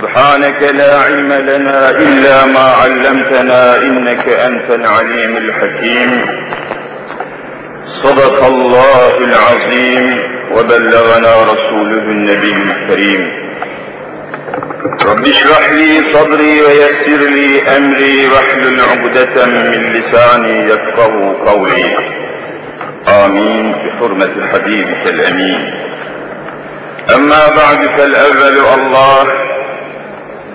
سبحانك لا علم لنا إلا ما علمتنا إنك أنت العليم الحكيم. صدق الله العظيم وبلغنا رسوله النبي الكريم. رب اشرح لي صدري ويسر لي أمري واحلل عقدة من لساني يفقه قولي. آمين. بحرمة حبيبك الأمين. أما بعد فالأول الله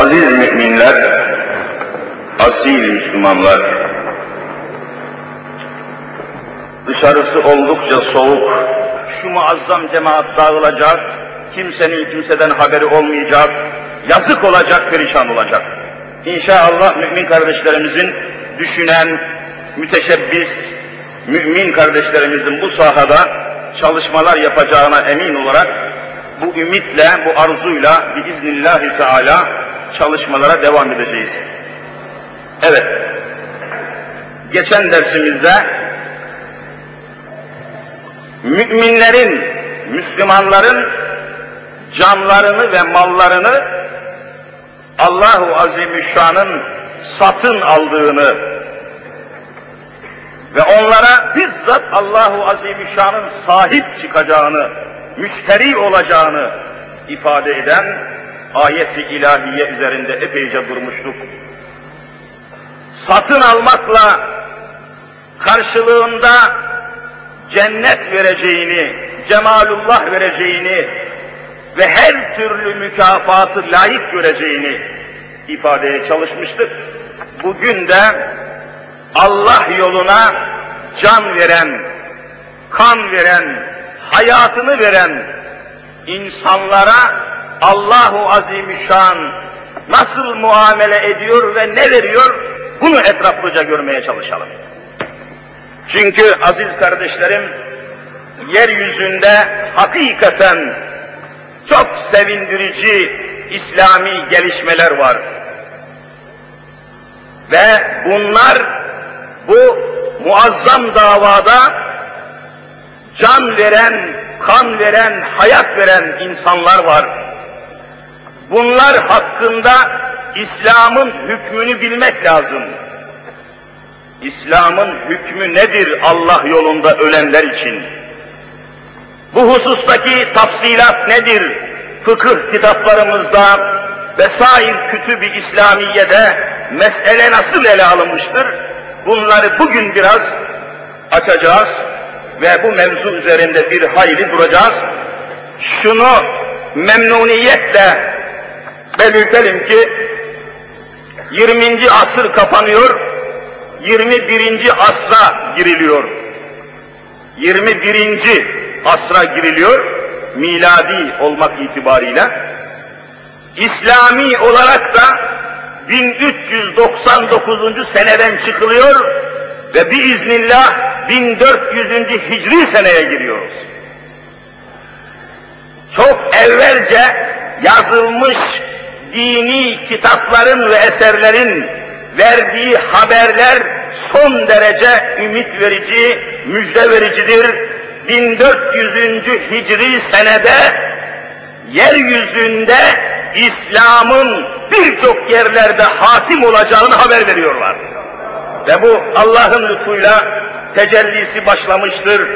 Aziz müminler, asil Müslümanlar, dışarısı oldukça soğuk, şu muazzam cemaat dağılacak, kimsenin kimseden haberi olmayacak, yazık olacak, perişan olacak. İnşallah mümin kardeşlerimizin düşünen, müteşebbis, mümin kardeşlerimizin bu sahada çalışmalar yapacağına emin olarak bu ümitle, bu arzuyla biiznillahü teala çalışmalara devam edeceğiz. Evet, geçen dersimizde müminlerin, Müslümanların canlarını ve mallarını Allahu Azimüşşan'ın satın aldığını ve onlara bizzat Allahu Azimüşşan'ın sahip çıkacağını, müşteri olacağını ifade eden ayet-i ilahiye üzerinde epeyce durmuştuk. Satın almakla karşılığında cennet vereceğini, cemalullah vereceğini ve her türlü mükafatı layık göreceğini ifadeye çalışmıştık. Bugün de Allah yoluna can veren, kan veren, hayatını veren insanlara Allahu Azimüşşan nasıl muamele ediyor ve ne veriyor bunu etraflıca görmeye çalışalım. Çünkü aziz kardeşlerim yeryüzünde hakikaten çok sevindirici İslami gelişmeler var. Ve bunlar bu muazzam davada can veren, kan veren, hayat veren insanlar var. Bunlar hakkında İslam'ın hükmünü bilmek lazım. İslam'ın hükmü nedir Allah yolunda ölenler için? Bu husustaki tafsilat nedir? Fıkıh kitaplarımızda vesair kütüb-i İslamiye'de mesele nasıl ele alınmıştır? Bunları bugün biraz açacağız ve bu mevzu üzerinde bir hayli duracağız. Şunu memnuniyetle belirtelim ki 20. asır kapanıyor, 21. asra giriliyor. 21. asra giriliyor, miladi olmak itibariyle. İslami olarak da 1399. seneden çıkılıyor ve biiznillah 1400. hicri seneye giriyoruz. Çok evvelce yazılmış dini kitapların ve eserlerin verdiği haberler son derece ümit verici, müjde vericidir. 1400. hicri senede yeryüzünde İslam'ın birçok yerlerde hatim olacağını haber veriyorlar. Ve bu Allah'ın lütfuyla tecellisi başlamıştır.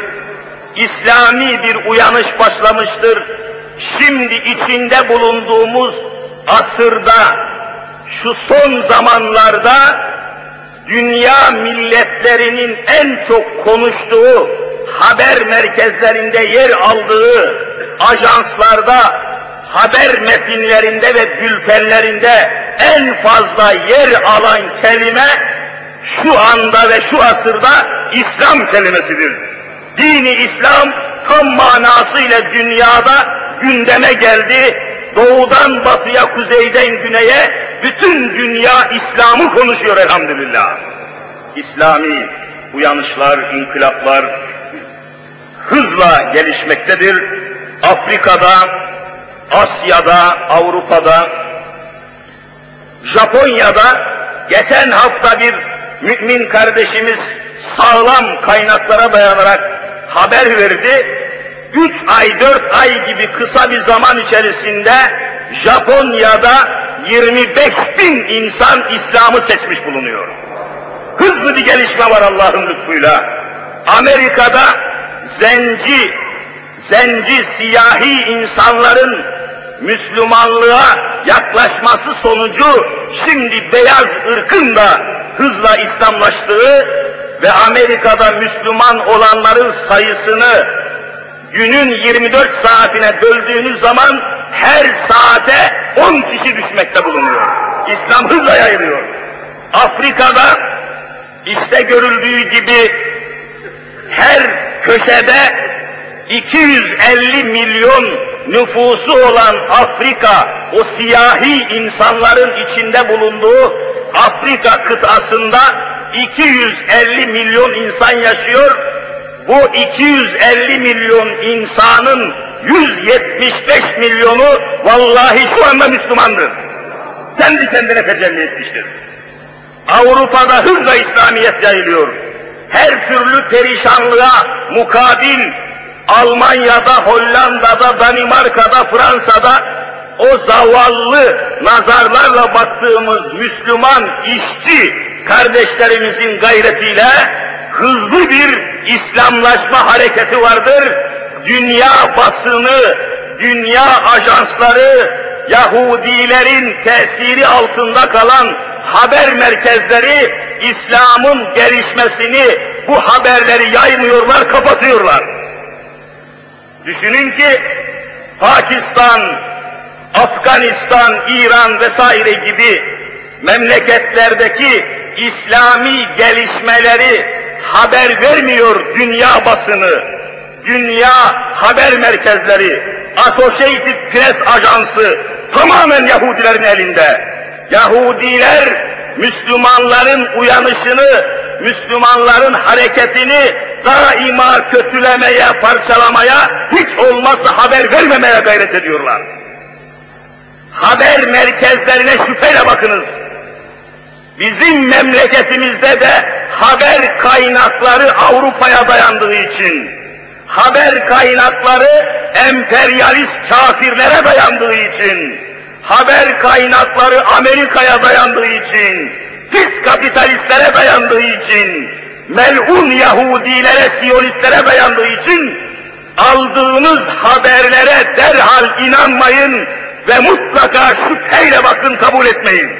İslami bir uyanış başlamıştır. Şimdi içinde bulunduğumuz asırda, şu son zamanlarda dünya milletlerinin en çok konuştuğu, haber merkezlerinde yer aldığı, ajanslarda, haber metinlerinde ve bültenlerinde en fazla yer alan kelime şu anda ve şu asırda İslam kelimesidir. Dini İslam tam manasıyla dünyada gündeme geldi. Doğudan batıya, kuzeyden güneye bütün dünya İslam'ı konuşuyor elhamdülillah. İslami uyanışlar, inkılaplar hızla gelişmektedir. Afrika'da, Asya'da, Avrupa'da, Japonya'da geçen hafta bir mümin kardeşimiz sağlam kaynaklara dayanarak haber verdi. Üç ay, dört ay gibi kısa bir zaman içerisinde Japonya'da 25 bin insan İslam'ı seçmiş bulunuyor. Hızlı bir gelişme var Allah'ın lütfuyla. Amerika'da zenci, zenci siyahi insanların Müslümanlığa yaklaşması sonucu şimdi beyaz ırkın da hızla İslamlaştığı ve Amerika'da Müslüman olanların sayısını günün 24 saatine böldüğünüz zaman her saate 10 kişi düşmekte bulunuyor. İslam hızla yayılıyor. Afrika'da işte görüldüğü gibi her köşede 250 milyon nüfusu olan Afrika, o siyahi insanların içinde bulunduğu Afrika kıtasında 250 milyon insan yaşıyor. Bu 250 milyon insanın 175 milyonu vallahi şu anda Müslümandır. Kendi kendine tecelli etmiştir. Avrupa'da hızla İslamiyet yayılıyor. Her türlü perişanlığa mukabil Almanya'da, Hollanda'da, Danimarka'da, Fransa'da o zavallı nazarlarla baktığımız Müslüman işçi kardeşlerimizin gayretiyle hızlı bir İslamlaşma hareketi vardır. Dünya basını, dünya ajansları, Yahudilerin tesiri altında kalan haber merkezleri İslam'ın gelişmesini, bu haberleri yaymıyorlar, kapatıyorlar. Düşünün ki Pakistan, Afganistan, İran vesaire gibi memleketlerdeki İslami gelişmeleri haber vermiyor dünya basını, dünya haber merkezleri, Associated Press Ajansı tamamen Yahudilerin elinde. Yahudiler Müslümanların uyanışını, Müslümanların hareketini daima kötülemeye, parçalamaya, hiç olmazsa haber vermemeye gayret ediyorlar. Haber merkezlerine şüpheyle bakınız. Bizim memleketimizde de haber kaynakları Avrupa'ya dayandığı için, haber kaynakları emperyalist kafirlere dayandığı için, haber kaynakları Amerika'ya dayandığı için, pis kapitalistlere dayandığı için, melun Yahudilere, Siyonistlere dayandığı için aldığınız haberlere derhal inanmayın ve mutlaka şüpheyle bakın kabul etmeyin.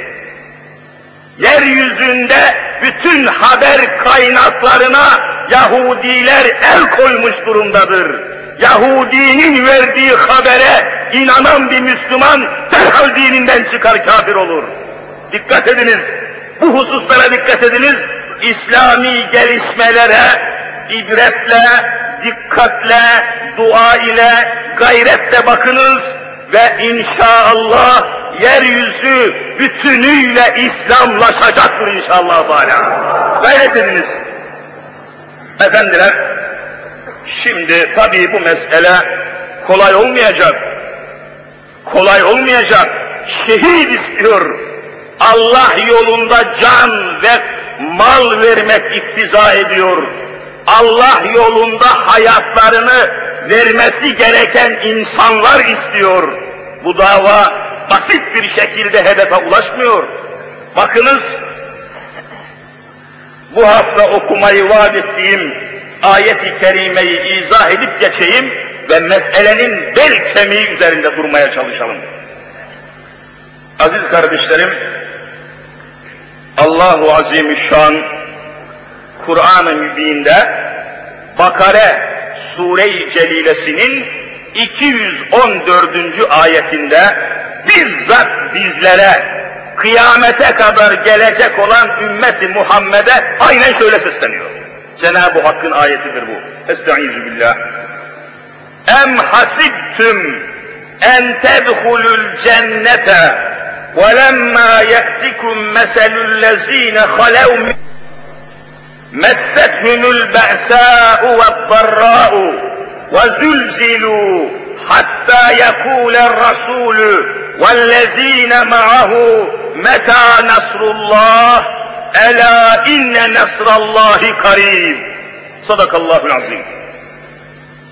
Yeryüzünde bütün haber kaynaklarına Yahudiler el koymuş durumdadır. Yahudinin verdiği habere inanan bir Müslüman derhal dininden çıkar kafir olur. Dikkat ediniz, bu hususlara dikkat ediniz. İslami gelişmelere ibretle, dikkatle, dua ile, gayretle bakınız ve inşallah yeryüzü bütünüyle İslamlaşacaktır inşallah Teala. Gayret ediniz. Efendiler, şimdi tabii bu mesele kolay olmayacak. Kolay olmayacak. Şehit istiyor. Allah yolunda can ve mal vermek iktiza ediyor. Allah yolunda hayatlarını vermesi gereken insanlar istiyor. Bu dava basit bir şekilde hedefe ulaşmıyor. Bakınız, bu hafta okumayı vaat ettiğim ayet-i kerimeyi izah edip geçeyim ve meselenin bel kemiği üzerinde durmaya çalışalım. Aziz kardeşlerim, Allahu Azimüşşan Kur'an-ı Mübin'de Bakare Sure-i Celilesinin 214. ayetinde bizzat bizlere kıyamete kadar gelecek olan ümmeti Muhammed'e aynen şöyle sesleniyor. Cenab-ı Hakk'ın ayetidir bu. Estaizu billah. Em hasibtüm en tedhulul cennete ve lemma yektikum meselul lezine halev min messethumul be'sâ'u ve darrâ'u وَزُلْزِلُوا حَتَّى يَقُولَ الرَّسُولُ وَالَّذ۪ينَ مَعَهُ مَتَى نَصْرُ اللّٰهِ اَلَا اِنَّ نَصْرَ اللّٰهِ قَرِيبٌ Sadakallahu azim.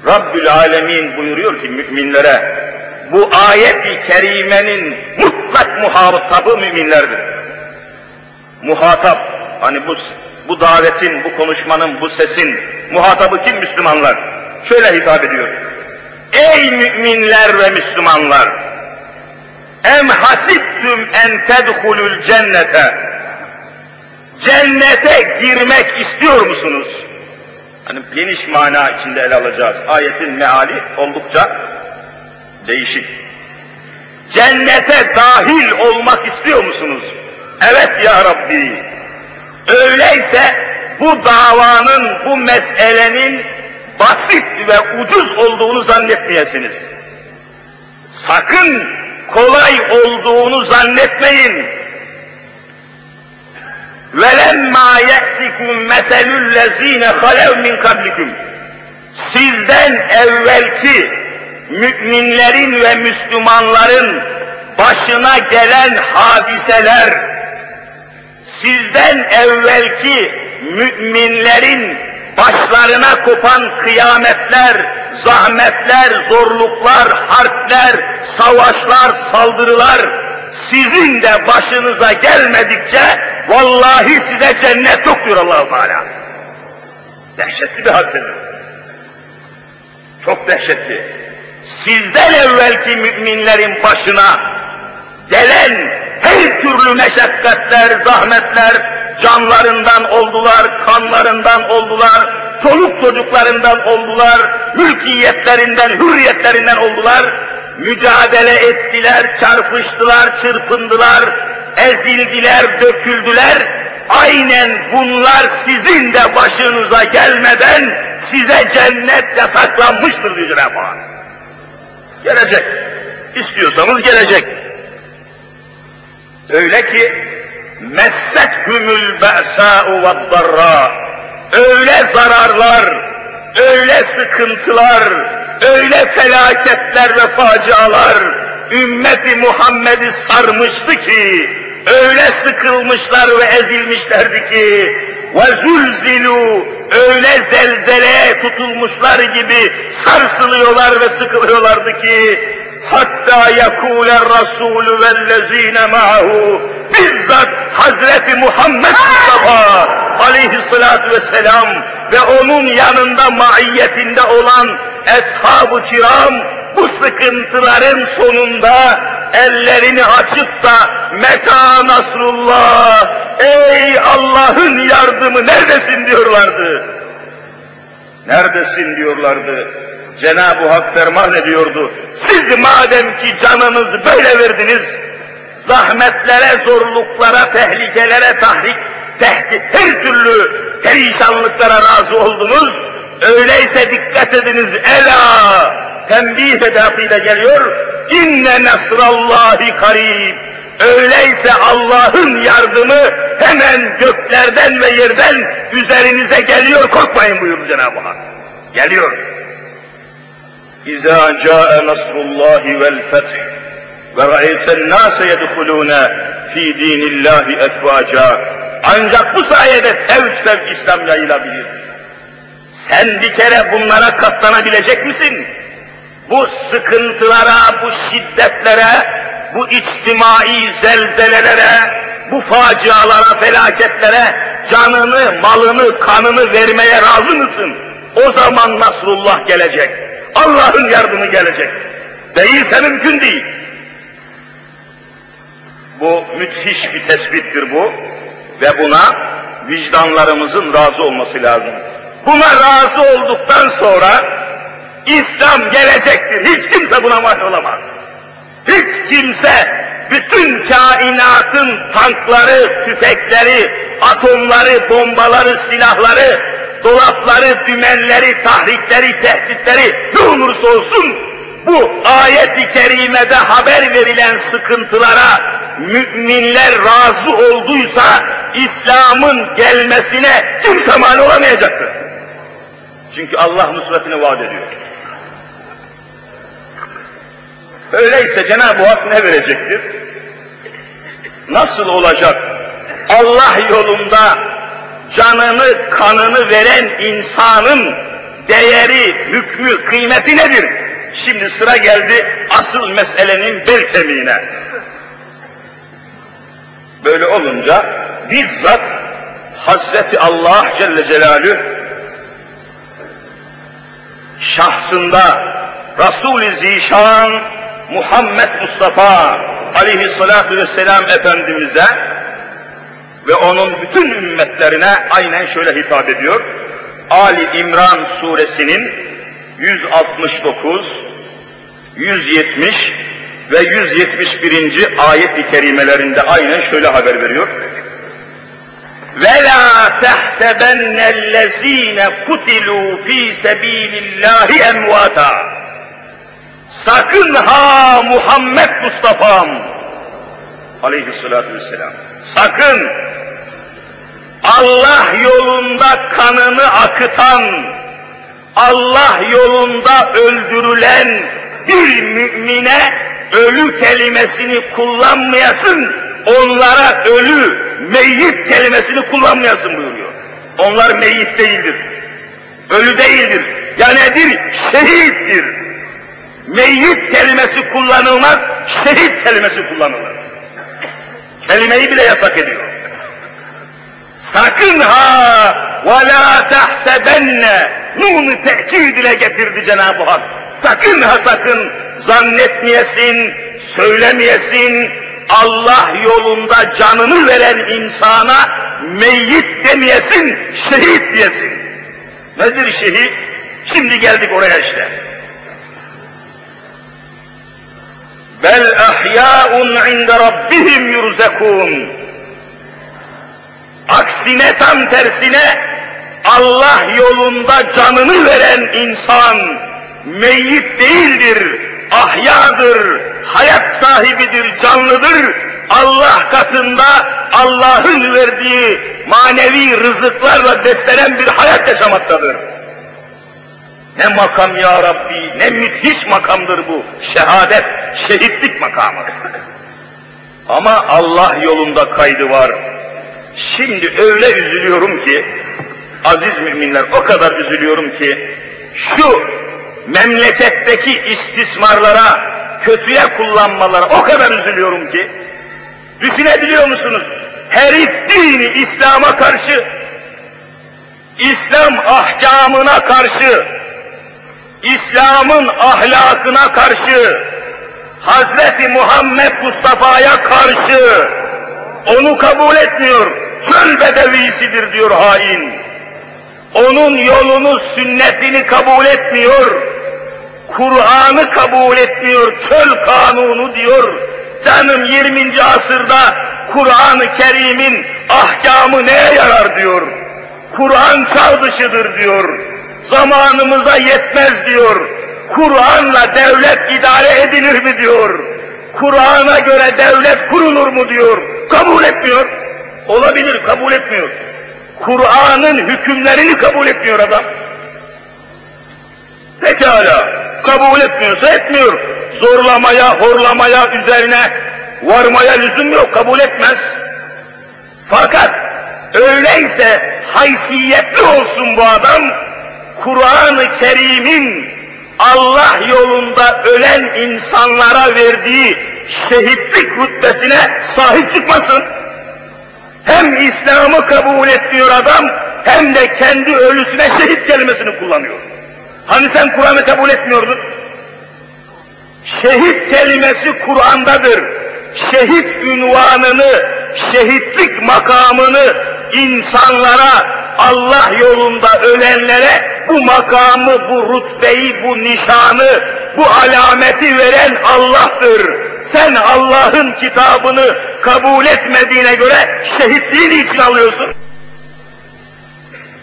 Rabbül Alemin buyuruyor ki müminlere, bu ayet-i kerimenin mutlak muhatabı müminlerdir. Muhatap, hani bu, bu davetin, bu konuşmanın, bu sesin muhatabı kim Müslümanlar? Şöyle hitap ediyor. Ey müminler ve Müslümanlar! Em hasibtüm en tedhulul cennete. Cennete girmek istiyor musunuz? Hani geniş mana içinde ele alacağız. Ayetin meali oldukça değişik. Cennete dahil olmak istiyor musunuz? Evet ya Rabbi. Öyleyse bu davanın, bu meselenin basit ve ucuz olduğunu zannetmeyesiniz. Sakın kolay olduğunu zannetmeyin. وَلَمَّا يَأْتِكُمْ مَثَلُ الَّذ۪ينَ خَلَوْ مِنْ قَبْلِكُمْ Sizden evvelki müminlerin ve Müslümanların başına gelen hadiseler, sizden evvelki müminlerin başlarına kopan kıyametler, zahmetler, zorluklar, harpler, savaşlar, saldırılar, sizin de başınıza gelmedikçe vallahi size cennet yok diyor allah Teala. Dehşetli bir hadisedir. Çok dehşetli sizden evvelki müminlerin başına gelen her türlü meşakkatler, zahmetler canlarından oldular, kanlarından oldular, çoluk çocuklarından oldular, mülkiyetlerinden, hürriyetlerinden oldular, mücadele ettiler, çarpıştılar, çırpındılar, ezildiler, döküldüler. Aynen bunlar sizin de başınıza gelmeden size cennet yasaklanmıştır diyor Cenab-ı. Gelecek. İstiyorsanız gelecek. Öyle ki messethumul ba'sa'u ve'd-darra. Öyle zararlar, öyle sıkıntılar, öyle felaketler ve facialar ümmeti Muhammed'i sarmıştı ki öyle sıkılmışlar ve ezilmişlerdi ki ve öyle zelzeleye tutulmuşlar gibi sarsılıyorlar ve sıkılıyorlardı ki hatta yakule rasulü vellezine ma'hu bizzat Hazreti Muhammed Mustafa aleyhissalatu vesselam ve onun yanında maiyetinde olan eshab-ı kiram bu sıkıntıların sonunda ellerini açıp da meta nasrullah ey Allah'ın yardımı neredesin diyorlardı. Neredesin diyorlardı. Cenab-ı Hak ferman ediyordu. Siz madem ki canınızı böyle verdiniz, zahmetlere, zorluklara, tehlikelere, tahrik, tehdit, her türlü perişanlıklara razı oldunuz, öyleyse dikkat ediniz, ela, tembih edasıyla geliyor, inne nasrallahi karib, öyleyse Allah'ın yardımı hemen göklerden ve yerden üzerinize geliyor, korkmayın buyurdu Cenab-ı Hak. Geliyor. İzâ câe nasrullâhi vel feth ve ra'eyten nâse yedhulûne fî dînillâhi efvâcâ. Ancak bu sayede fevç fevç İslam yayılabilir. Sen bir kere bunlara katlanabilecek misin? Bu sıkıntılara, bu şiddetlere, bu içtimai zelzelelere, bu facialara, felaketlere canını, malını, kanını vermeye razı mısın? O zaman Nasrullah gelecek. Allah'ın yardımı gelecek. Değilse mümkün değil. Bu müthiş bir tespittir bu ve buna vicdanlarımızın razı olması lazım. Buna razı olduktan sonra İslam gelecektir. Hiç kimse buna mani olamaz. Hiç kimse bütün kainatın tankları, tüfekleri, atomları, bombaları, silahları, dolapları, dümenleri, tahrikleri, tehditleri ne olursa olsun bu ayet-i kerimede haber verilen sıkıntılara müminler razı olduysa İslam'ın gelmesine kimse mani olamayacaktır. Çünkü Allah nusretini vaat ediyor. Öyleyse Cenab-ı Hak ne verecektir? Nasıl olacak? Allah yolunda canını, kanını veren insanın değeri, hükmü, kıymeti nedir? Şimdi sıra geldi asıl meselenin bel kemiğine. Böyle olunca bizzat Hazreti Allah Celle Celaluhu şahsında Resul-i Zişan Muhammed Mustafa aleyhissalatu vesselam Efendimiz'e ve onun bütün ümmetlerine aynen şöyle hitap ediyor. Ali İmran suresinin 169, 170 ve 171. ayet-i kerimelerinde aynen şöyle haber veriyor. وَلَا تَحْسَبَنَّ الَّذ۪ينَ قُتِلُوا ف۪ي سَب۪يلِ اللّٰهِ اَمْوَاتًا Sakın ha Muhammed Mustafa'm aleyhissalatü vesselam sakın Allah yolunda kanını akıtan, Allah yolunda öldürülen bir mümine ölü kelimesini kullanmayasın, onlara ölü, meyyit kelimesini kullanmayasın buyuruyor. Onlar meyyit değildir, ölü değildir. Ya nedir? Şehittir. Meyyit kelimesi kullanılmaz, şehit kelimesi kullanılır. Kelimeyi bile yasak ediyor. Sakın ha ve la tahsebenne nun tekid ile getirdi Cenab-ı Hak. Sakın ha sakın zannetmeyesin, söylemeyesin, Allah yolunda canını veren insana meyyit demeyesin, şehit diyesin. Nedir şehit? Şimdi geldik oraya işte. Bel ahya'un inde rabbihim yurzekun. Aksine tam tersine Allah yolunda canını veren insan meyyit değildir, ahyadır, hayat sahibidir, canlıdır. Allah katında Allah'ın verdiği manevi rızıklarla beslenen bir hayat yaşamaktadır. Ne makam ya Rabbi, ne müthiş makamdır bu. Şehadet, şehitlik makamı. Ama Allah yolunda kaydı var. Şimdi öyle üzülüyorum ki, aziz müminler o kadar üzülüyorum ki, şu memleketteki istismarlara, kötüye kullanmalara o kadar üzülüyorum ki, düşünebiliyor musunuz? Herif dini İslam'a karşı, İslam ahkamına karşı, İslam'ın ahlakına karşı, Hazreti Muhammed Mustafa'ya karşı, onu kabul etmiyor, çöl bedevisidir diyor hain. Onun yolunu, sünnetini kabul etmiyor, Kur'an'ı kabul etmiyor, çöl kanunu diyor. Canım 20. asırda Kur'an-ı Kerim'in ahkamı neye yarar diyor. Kur'an çağ dışıdır diyor. Zamanımıza yetmez diyor. Kur'an'la devlet idare edilir mi diyor. Kur'an'a göre devlet kurulur mu diyor. Kabul etmiyor. Olabilir, kabul etmiyor. Kur'an'ın hükümlerini kabul etmiyor adam. Pekala, kabul etmiyorsa etmiyor. Zorlamaya, horlamaya, üzerine varmaya lüzum yok, kabul etmez. Fakat öyleyse haysiyetli olsun bu adam, Kur'an-ı Kerim'in Allah yolunda ölen insanlara verdiği şehitlik rütbesine sahip çıkmasın. Hem İslam'ı kabul etmiyor adam, hem de kendi ölüsüne şehit kelimesini kullanıyor. Hani sen Kur'an'ı kabul etmiyordun? Şehit kelimesi Kur'an'dadır. Şehit ünvanını, şehitlik makamını insanlara, Allah yolunda ölenlere bu makamı, bu rütbeyi, bu nişanı, bu alameti veren Allah'tır. Sen Allah'ın kitabını kabul etmediğine göre şehitliğini için alıyorsun.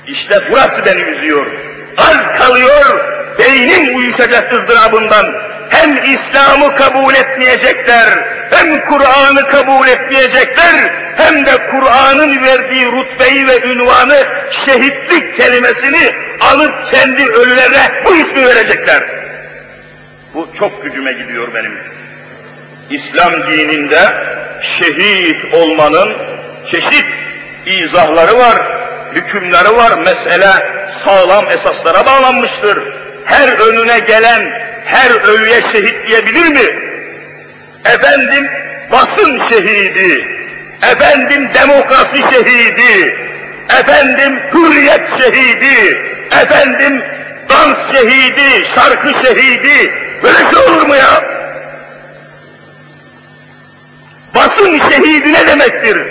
İşte burası beni üzüyor. Az kalıyor, beynim uyuşacak ızdırabından. Hem İslam'ı kabul etmeyecekler, hem Kur'an'ı kabul etmeyecekler, hem de Kur'an'ın verdiği rütbeyi ve ünvanı, şehitlik kelimesini alıp kendi ölülerine bu ismi verecekler. Bu çok gücüme gidiyor benim. İslam dininde şehit olmanın çeşit izahları var, hükümleri var, mesele sağlam esaslara bağlanmıştır. Her önüne gelen her ölüye şehit diyebilir mi? Efendim basın şehidi, efendim demokrasi şehidi, efendim hürriyet şehidi, efendim dans şehidi, şarkı şehidi, böyle şey olur mu ya? Basın şehidi ne demektir?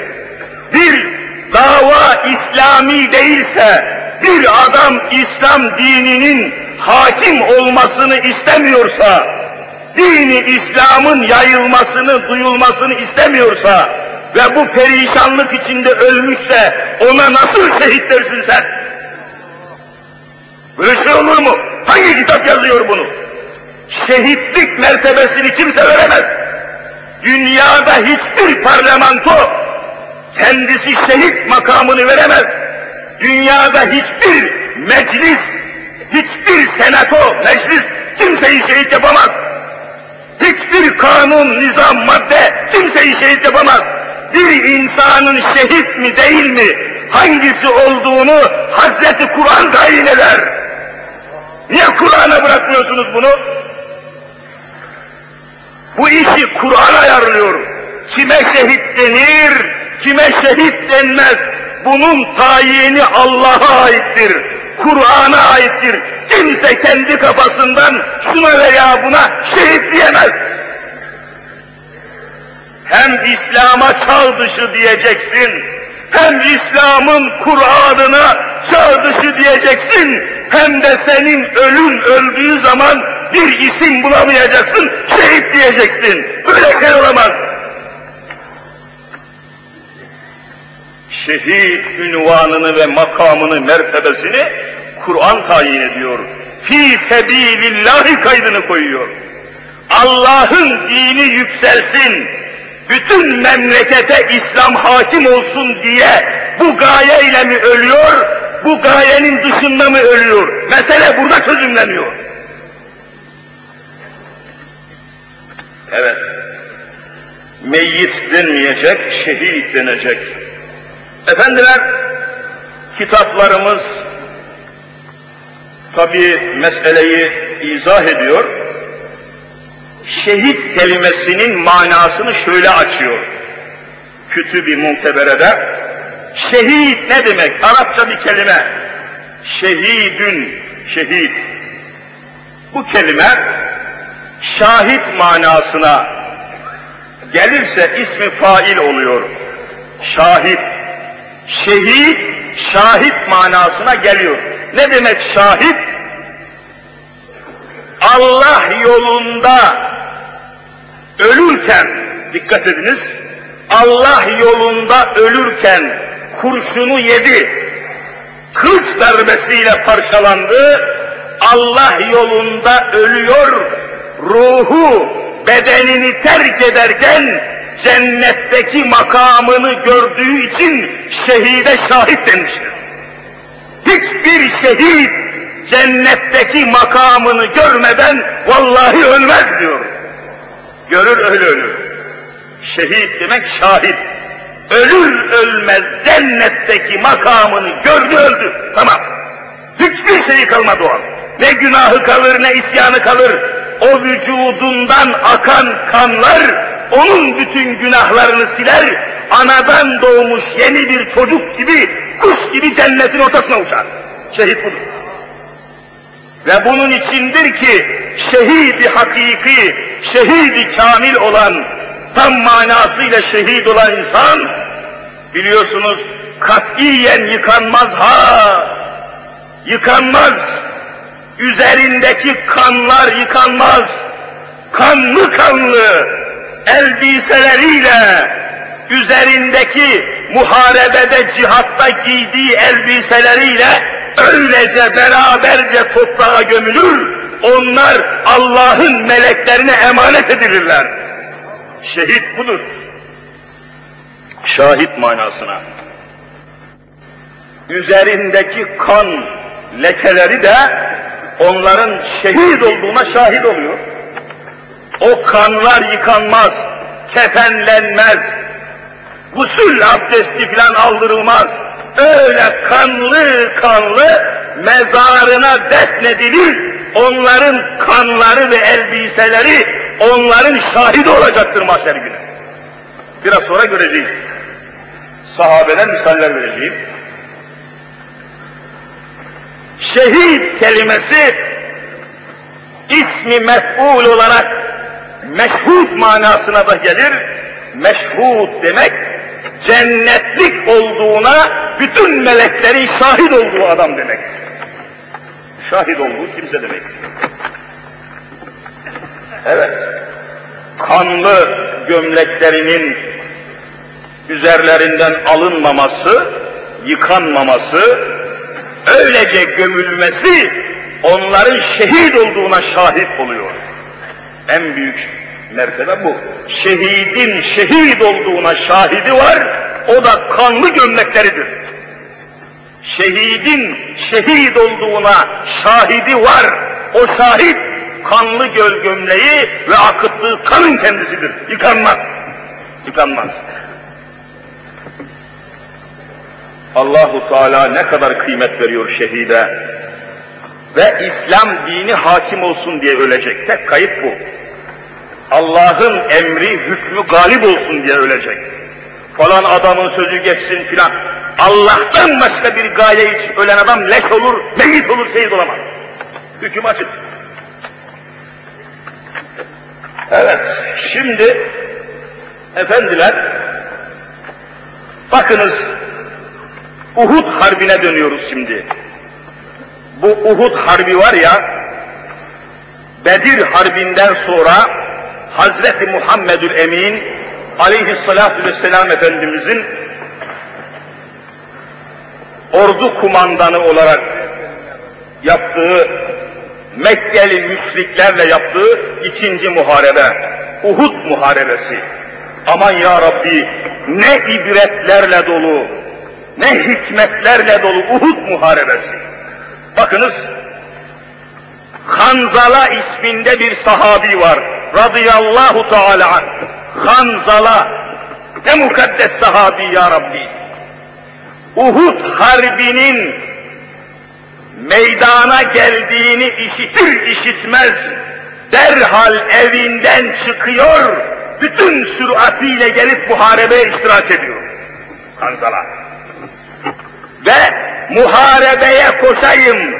Bir dava İslami değilse, bir adam İslam dininin hakim olmasını istemiyorsa, dini İslam'ın yayılmasını, duyulmasını istemiyorsa ve bu perişanlık içinde ölmüşse ona nasıl şehit dersin sen? Böyle şey olur mu? Hangi kitap yazıyor bunu? Şehitlik mertebesini kimse veremez. Dünyada hiçbir parlamento kendisi şehit makamını veremez. Dünyada hiçbir meclis, hiçbir senato, meclis kimseyi şehit yapamaz. Hiçbir kanun, nizam, madde kimseyi şehit yapamaz. Bir insanın şehit mi değil mi, hangisi olduğunu Hazreti Kur'an tayin eder. Niye Kur'an'a bırakmıyorsunuz bunu? Bu işi Kur'an ayarlıyor. Kime şehit denir, kime şehit denmez. Bunun tayini Allah'a aittir. Kur'an'a aittir. Kimse kendi kafasından şuna veya buna şehit diyemez. Hem İslam'a çağ dışı diyeceksin, hem İslam'ın Kur'an'ına çağ dışı diyeceksin, hem de senin ölün öldüğü zaman bir isim bulamayacaksın, şehit diyeceksin. Böyle şey. Şehit ünvanını ve makamını, mertebesini Kur'an tayin ediyor. Fi sebilillahi kaydını koyuyor. Allah'ın dini yükselsin, bütün memlekete İslam hakim olsun diye bu gayeyle mi ölüyor, bu gayenin dışında mı ölüyor? Mesele burada çözümleniyor. Evet, meyyit denmeyecek, şehit denecek. Efendiler, kitaplarımız tabi meseleyi izah ediyor. Şehit kelimesinin manasını şöyle açıyor. Kütüb-i Muhtebere'de. Şehit ne demek? Arapça bir kelime. Şehidün, şehit. Bu kelime şahit manasına gelirse ismi fail oluyor. Şahit. Şehit, şahit manasına geliyor. Ne demek şahit? Allah yolunda ölürken, dikkat ediniz, Allah yolunda ölürken kurşunu yedi, kılıç darbesiyle parçalandı, Allah yolunda ölüyor, ruhu bedenini terk ederken cennetteki makamını gördüğü için şehide şahit demiştir. Hiçbir şehit cennetteki makamını görmeden vallahi ölmez diyor. Görür öyle ölür. Şehit demek şahit. Ölür ölmez cennetteki makamını gördü öldü. Tamam. Hiçbir şeyi kalmadı o an. Ne günahı kalır ne isyanı kalır. O vücudundan akan kanlar onun bütün günahlarını siler. Anadan doğmuş yeni bir çocuk gibi, kuş gibi cennetin ortasına uçar. Şehit budur. Ve bunun içindir ki şehidi hakiki, şehidi kamil olan, tam manasıyla şehit olan insan, biliyorsunuz katiyen yıkanmaz ha, yıkanmaz, üzerindeki kanlar yıkanmaz, kanlı kanlı elbiseleriyle, üzerindeki muharebede, cihatta giydiği elbiseleriyle öylece beraberce toprağa gömülür onlar Allah'ın meleklerine emanet edilirler. Şehit budur. Şahit manasına. Üzerindeki kan lekeleri de onların şehit olduğuna şahit oluyor. O kanlar yıkanmaz, kefenlenmez, gusül abdesti falan aldırılmaz. Öyle kanlı kanlı mezarına defnedilir. Onların kanları ve elbiseleri onların şahidi olacaktır mahşer günü. Biraz sonra göreceğiz. Sahabeden misaller vereceğim. Şehit kelimesi ismi mef'ul olarak meşhud manasına da gelir. Meşhud demek cennetlik olduğuna bütün meleklerin şahit olduğu adam demek. Şahit olduğu kimse demek. Evet. Kanlı gömleklerinin üzerlerinden alınmaması, yıkanmaması, öylece gömülmesi onların şehit olduğuna şahit oluyor. En büyük mertebe bu. Şehidin şehit olduğuna şahidi var, o da kanlı gömlekleridir. Şehidin şehit olduğuna şahidi var, o şahit kanlı göl gömleği ve akıttığı kanın kendisidir. Yıkanmaz. Yıkanmaz. Allahu Teala ne kadar kıymet veriyor şehide ve İslam dini hakim olsun diye ölecek. Tek kayıp bu. Allah'ın emri, hükmü galip olsun diye ölecek. Falan adamın sözü geçsin filan. Allah'tan başka bir gaye için ölen adam leş olur, meyit olur, şehit olamaz. Hüküm açık. Evet, şimdi efendiler, bakınız Uhud Harbi'ne dönüyoruz şimdi. Bu Uhud Harbi var ya, Bedir Harbi'nden sonra Hazreti Muhammedül Emin aleyhissalatu vesselam Efendimizin ordu kumandanı olarak yaptığı Mekkeli müşriklerle yaptığı ikinci muharebe, Uhud muharebesi. Aman ya Rabbi ne ibretlerle dolu, ne hikmetlerle dolu Uhud muharebesi. Bakınız, Hanzala isminde bir sahabi var. Radıyallahu Teala anh. Hanzala. Ne mukaddes sahabi ya Rabbi. Uhud Harbi'nin meydana geldiğini işitir işitmez derhal evinden çıkıyor, bütün süratiyle gelip muharebeye iştirak ediyor. Hanzala. Ve muharebeye koşayım,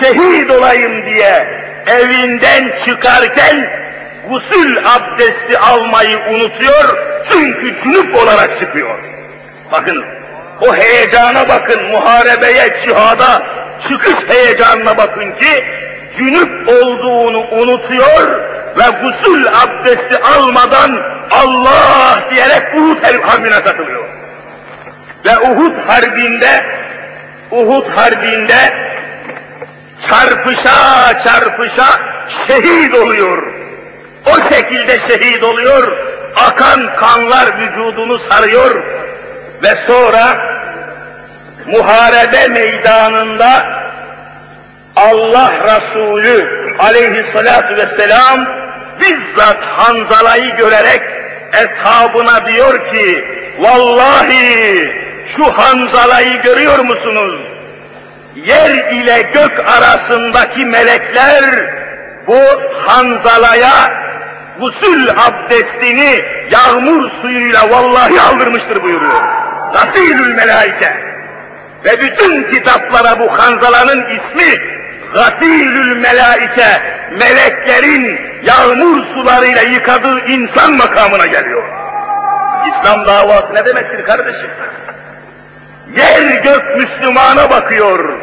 şehit olayım diye evinden çıkarken gusül abdesti almayı unutuyor çünkü cünüp olarak çıkıyor. Bakın o heyecana bakın muharebeye, cihada çıkış heyecanına bakın ki cünüp olduğunu unutuyor ve gusül abdesti almadan Allah diyerek Uhud harbine katılıyor. Ve Uhud harbinde Uhud harbinde çarpışa çarpışa şehit oluyor. O şekilde şehit oluyor, akan kanlar vücudunu sarıyor ve sonra muharebe meydanında Allah Resulü aleyhissalatu vesselam bizzat Hanzala'yı görerek eshabına diyor ki vallahi şu Hanzala'yı görüyor musunuz? yer ile gök arasındaki melekler bu Hanzala'ya gusül abdestini yağmur suyuyla vallahi aldırmıştır buyuruyor. Gasilül melaike. Ve bütün kitaplara bu Hanzala'nın ismi Gasilül melaike, meleklerin yağmur sularıyla yıkadığı insan makamına geliyor. İslam davası ne demektir kardeşim? Yer gök Müslümana bakıyor.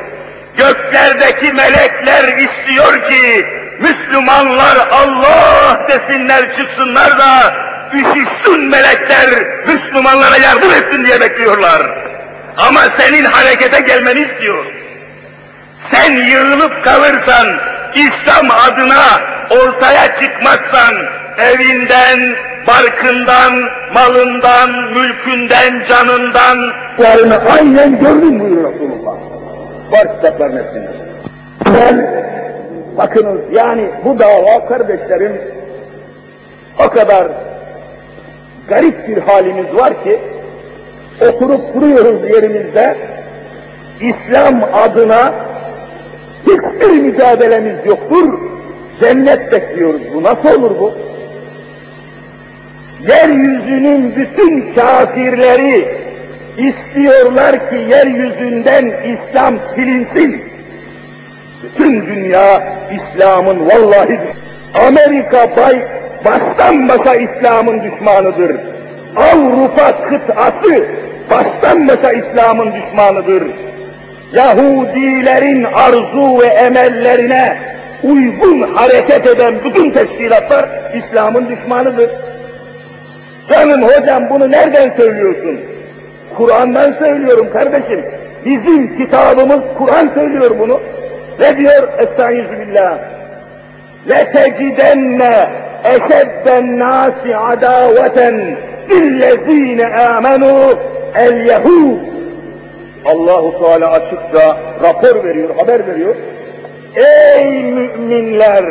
Göklerdeki melekler istiyor ki Müslümanlar Allah desinler çıksınlar da üşüşsün melekler Müslümanlara yardım etsin diye bekliyorlar. Ama senin harekete gelmeni istiyor. Sen yığılıp kalırsan, İslam adına ortaya çıkmazsan evinden, barkından, malından, mülkünden, canından Varını aynen gördüm buyuruyor Resulullah. Var kitapların. Ben, bakınız yani bu dava kardeşlerim o kadar garip bir halimiz var ki oturup duruyoruz yerimizde İslam adına hiçbir mücadelemiz yoktur. Cennet bekliyoruz. Bu nasıl olur bu? Yeryüzünün bütün kafirleri istiyorlar ki yeryüzünden İslam silinsin. Bütün dünya İslam'ın vallahi Amerika bay baştan başa İslam'ın düşmanıdır. Avrupa kıtası baştan başa İslam'ın düşmanıdır. Yahudilerin arzu ve emellerine uygun hareket eden bütün teşkilatlar İslam'ın düşmanıdır. Canım hocam bunu nereden söylüyorsun? Kur'an'dan söylüyorum kardeşim. Bizim kitabımız Kur'an söylüyor bunu. Ne diyor? Estaizu billah. لَتَجِدَنَّ اَشَدَّ النَّاسِ عَدَاوَةً لِلَّذ۪ينَ آمَنُوا الْيَهُودِ Allahu Teala açıkça rapor veriyor, haber veriyor. Ey müminler!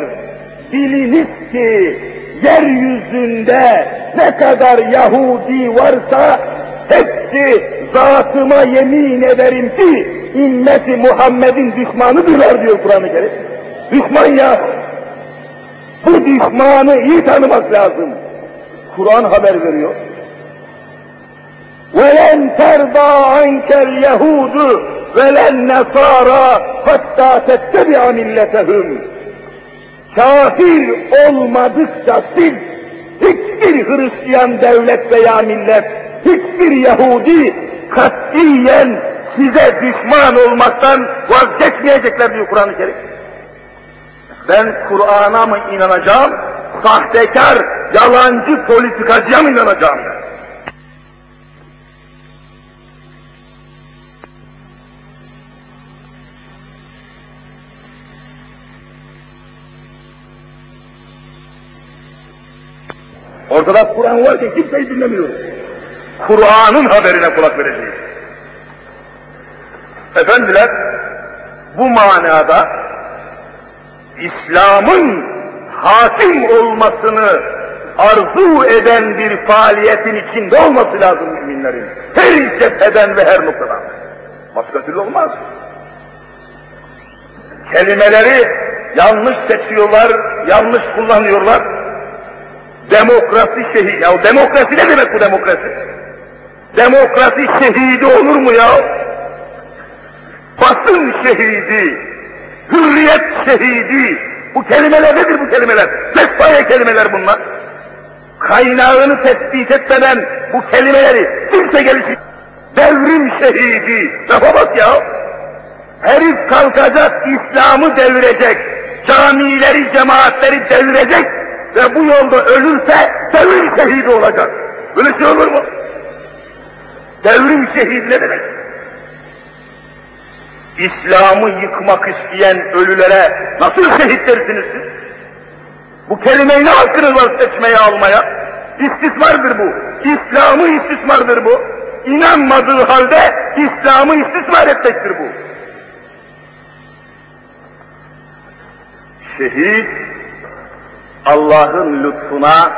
Biliniz ki yeryüzünde ne kadar Yahudi varsa hepsi zatıma yemin ederim ki ümmeti Muhammed'in düşmanıdırlar diyor Kur'an-ı Kerim. Düşman ya! Bu düşmanı iyi tanımak lazım. Kur'an haber veriyor. وَلَنْ تَرْضَى عَنْكَ الْيَهُودُ وَلَا النَّصَارَى حَتَّى تَتَّبِعَ مِلَّتَهُمْ Kafir olmadıkça siz hiçbir Hristiyan devlet veya millet, hiçbir Yahudi katiyen size düşman olmaktan vazgeçmeyecekler diyor Kur'an-ı Kerim. Ben Kur'an'a mı inanacağım, sahtekar, yalancı politikacıya mı inanacağım? Ortada Kur'an varken kimseyi dinlemiyoruz. Kur'an'ın haberine kulak vereceğiz. Efendiler, bu manada İslam'ın hakim olmasını arzu eden bir faaliyetin içinde olması lazım müminlerin. Her cepheden ve her noktadan. Başka türlü olmaz. Kelimeleri yanlış seçiyorlar, yanlış kullanıyorlar. Demokrasi şehidi. Ya demokrasi ne demek bu demokrasi? Demokrasi şehidi olur mu ya? Basın şehidi, hürriyet şehidi. Bu kelimeler nedir bu kelimeler? Fespaye kelimeler bunlar. Kaynağını tespit etmeden bu kelimeleri kimse gelişir. Devrim şehidi. Lafa bak ya. Herif kalkacak, İslam'ı devirecek. Camileri, cemaatleri devirecek ve bu yolda ölürse devrim şehidi olacak. Böyle şey olur mu? Devrim şehidi ne demek? İslam'ı yıkmak isteyen ölülere nasıl şehit dersiniz siz? Bu kelimeyi ne hakkınız var seçmeye almaya? İstismardır bu. İslam'ı istismardır bu. İnanmadığı halde İslam'ı istismar etmektir bu. Şehit, Allah'ın lütfuna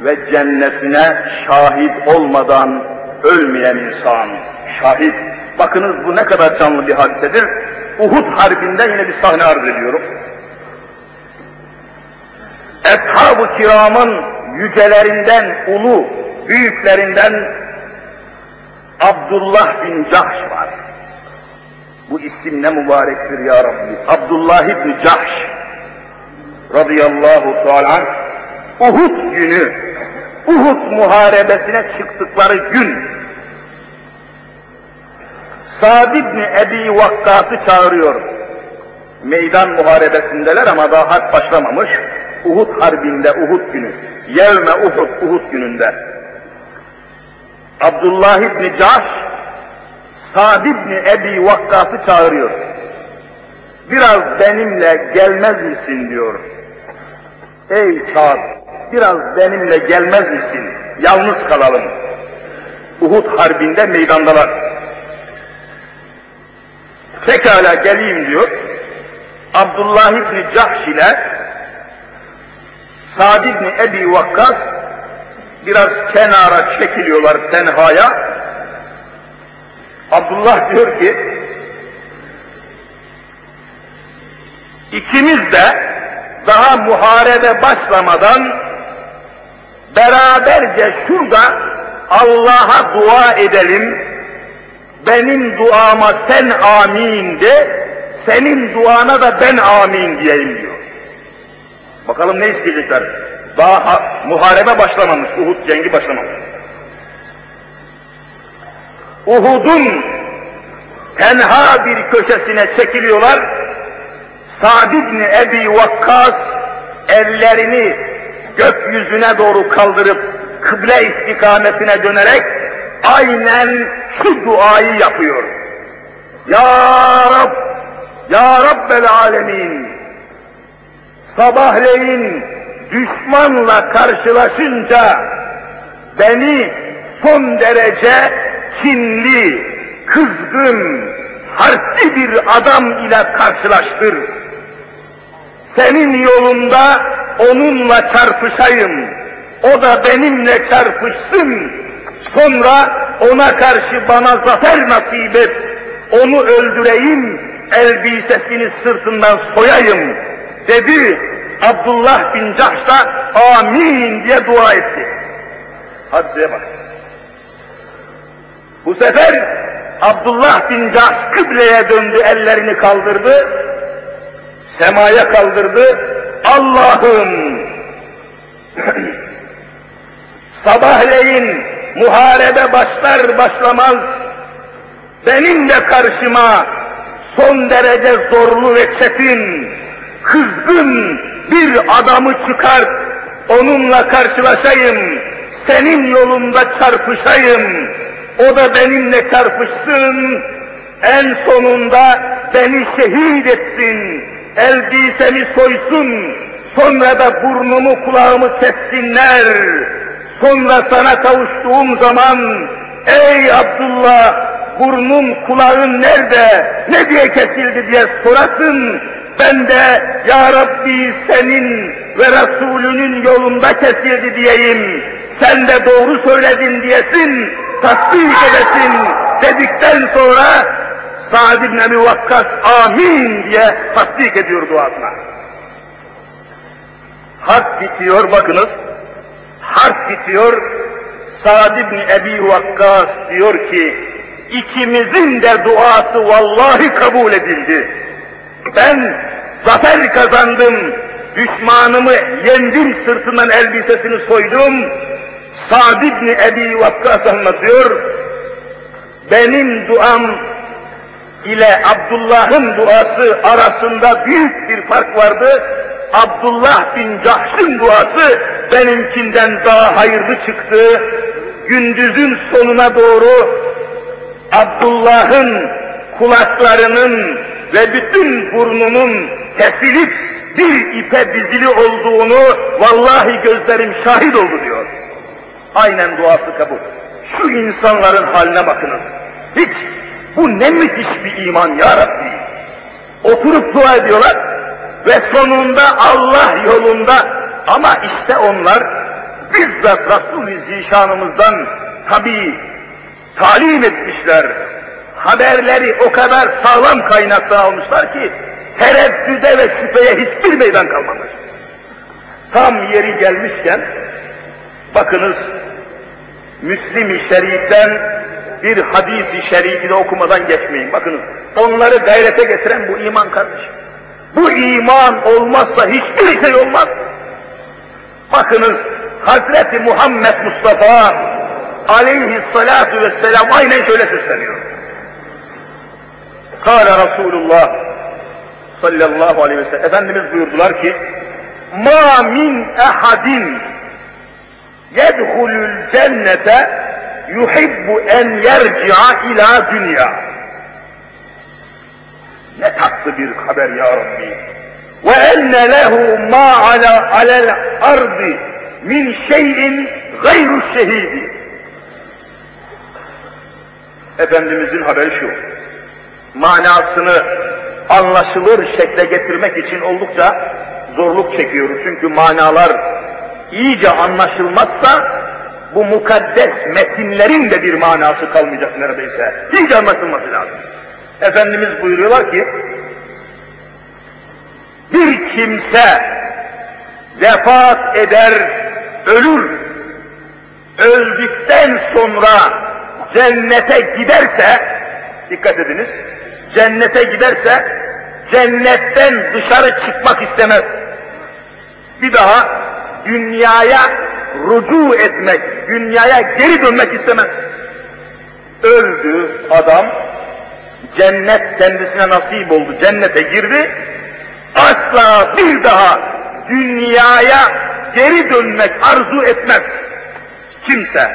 ve cennetine şahit olmadan ölmeyen insan. Şahit. Bakınız bu ne kadar canlı bir hadisedir. Uhud Harbi'nde yine bir sahne arz ediyorum. Eshab-ı kiramın yücelerinden, ulu, büyüklerinden Abdullah bin Cahş var. Bu isim ne mübarektir ya Rabbi. Abdullah bin Cahş radıyallahu teala Uhud günü, Uhud muharebesine çıktıkları gün Sa'd ibn Ebi Vakkas'ı çağırıyor. Meydan muharebesindeler ama daha harp başlamamış. Uhud harbinde, Uhud günü. Yevme Uhud, Uhud gününde. Abdullah ibn Cahş, Sa'd ibn Ebi Vakkas'ı çağırıyor. biraz benimle gelmez misin diyor. Ey Sa'd, biraz benimle gelmez misin? Yalnız kalalım. Uhud Harbi'nde meydandalar. Pekala geleyim diyor. Abdullah İbni Cahş ile Sa'd İbni Ebi Vakkas biraz kenara çekiliyorlar tenhaya. Abdullah diyor ki, ikimiz de daha muharebe başlamadan beraberce şurada Allah'a dua edelim. Benim duama sen amin de, senin duana da ben amin diyeyim diyor. Bakalım ne isteyecekler. Daha muharebe başlamamış, Uhud cengi başlamamış. Uhud'un tenha bir köşesine çekiliyorlar. Sa'd ibn Ebi Vakkas ellerini gökyüzüne doğru kaldırıp kıble istikametine dönerek aynen şu duayı yapıyor. Ya Rab, Ya Rabbel Alemin, sabahleyin düşmanla karşılaşınca beni son derece kinli, kızgın, harpli bir adam ile karşılaştır. Senin yolunda onunla çarpışayım. O da benimle çarpışsın. Sonra ona karşı bana zafer nasip et. Onu öldüreyim, elbisesini sırtından soyayım dedi. Abdullah bin Cahş da amin diye dua etti. Hadiseye bak. Bu sefer Abdullah bin Cahş kıbleye döndü, ellerini kaldırdı, semaya kaldırdı. Allah'ım sabahleyin muharebe başlar başlamaz benimle karşıma son derece zorlu ve çetin, kızgın bir adamı çıkart, onunla karşılaşayım, senin yolunda çarpışayım, o da benimle çarpışsın, en sonunda beni şehit etsin, elbisemi soysun, sonra da burnumu kulağımı kessinler, sonra sana kavuştuğum zaman, ey Abdullah, burnun kulağın nerede, ne diye kesildi? diye sorasın, ben de Ya Rabbi senin ve Resulünün yolunda kesildi diyeyim, sen de doğru söyledin diyesin, tasdik edesin. dedikten sonra Sa'd ibn Ebi Vakkas amin diye tasdik ediyor duasına. Harp bitiyor bakınız. Harp bitiyor. Sa'd ibn Ebi Vakkas diyor ki ikimizin de duası vallahi kabul edildi. Ben zafer kazandım. Düşmanımı yendim sırtından elbisesini soydum. Sa'd ibn Ebi Vakkas anlatıyor. Benim duam ile Abdullah'ın duası arasında büyük bir fark vardı. Abdullah bin Cahş'ın duası benimkinden daha hayırlı çıktı. Gündüzün sonuna doğru Abdullah'ın kulaklarının ve bütün burnunun kesilip bir ipe dizili olduğunu vallahi gözlerim şahit oldu diyor. Aynen duası kabul. Şu insanların haline bakınız. Hiç bu ne müthiş bir iman ya Rabbi. Oturup dua ediyorlar ve sonunda Allah yolunda ama işte onlar bizzat Resul-i Zişanımızdan tabi talim etmişler. Haberleri o kadar sağlam kaynaktan almışlar ki tereddüde ve şüpheye hiçbir meydan kalmamış. Tam yeri gelmişken bakınız Müslim-i Şerif'ten bir hadis-i şerifi de okumadan geçmeyin. Bakınız onları gayrete getiren bu iman kardeşim. Bu iman olmazsa hiçbir şey olmaz. Bakınız Hazreti Muhammed Mustafa aleyhissalatu vesselam aynen şöyle sesleniyor. Kâle Resulullah sallallahu aleyhi ve sellem Efendimiz buyurdular ki ma min ehadin yedhulul cennete yuhibbu en yerci'a ila dünya. Ne tatlı bir haber ya Rabbi. Ve enne lehu ma ala alel ardi min şeyin gayru şehidi. Efendimizin haberi şu. Manasını anlaşılır şekle getirmek için oldukça zorluk çekiyoruz. Çünkü manalar iyice anlaşılmazsa bu mukaddes metinlerin de bir manası kalmayacak neredeyse. İyice anlaşılması lazım. Efendimiz buyuruyorlar ki, bir kimse vefat eder, ölür, öldükten sonra cennete giderse, dikkat ediniz, cennete giderse, cennetten dışarı çıkmak istemez. Bir daha dünyaya rucu etmek, dünyaya geri dönmek istemez. Öldü adam, cennet kendisine nasip oldu, cennete girdi, asla bir daha dünyaya geri dönmek arzu etmez. Kimse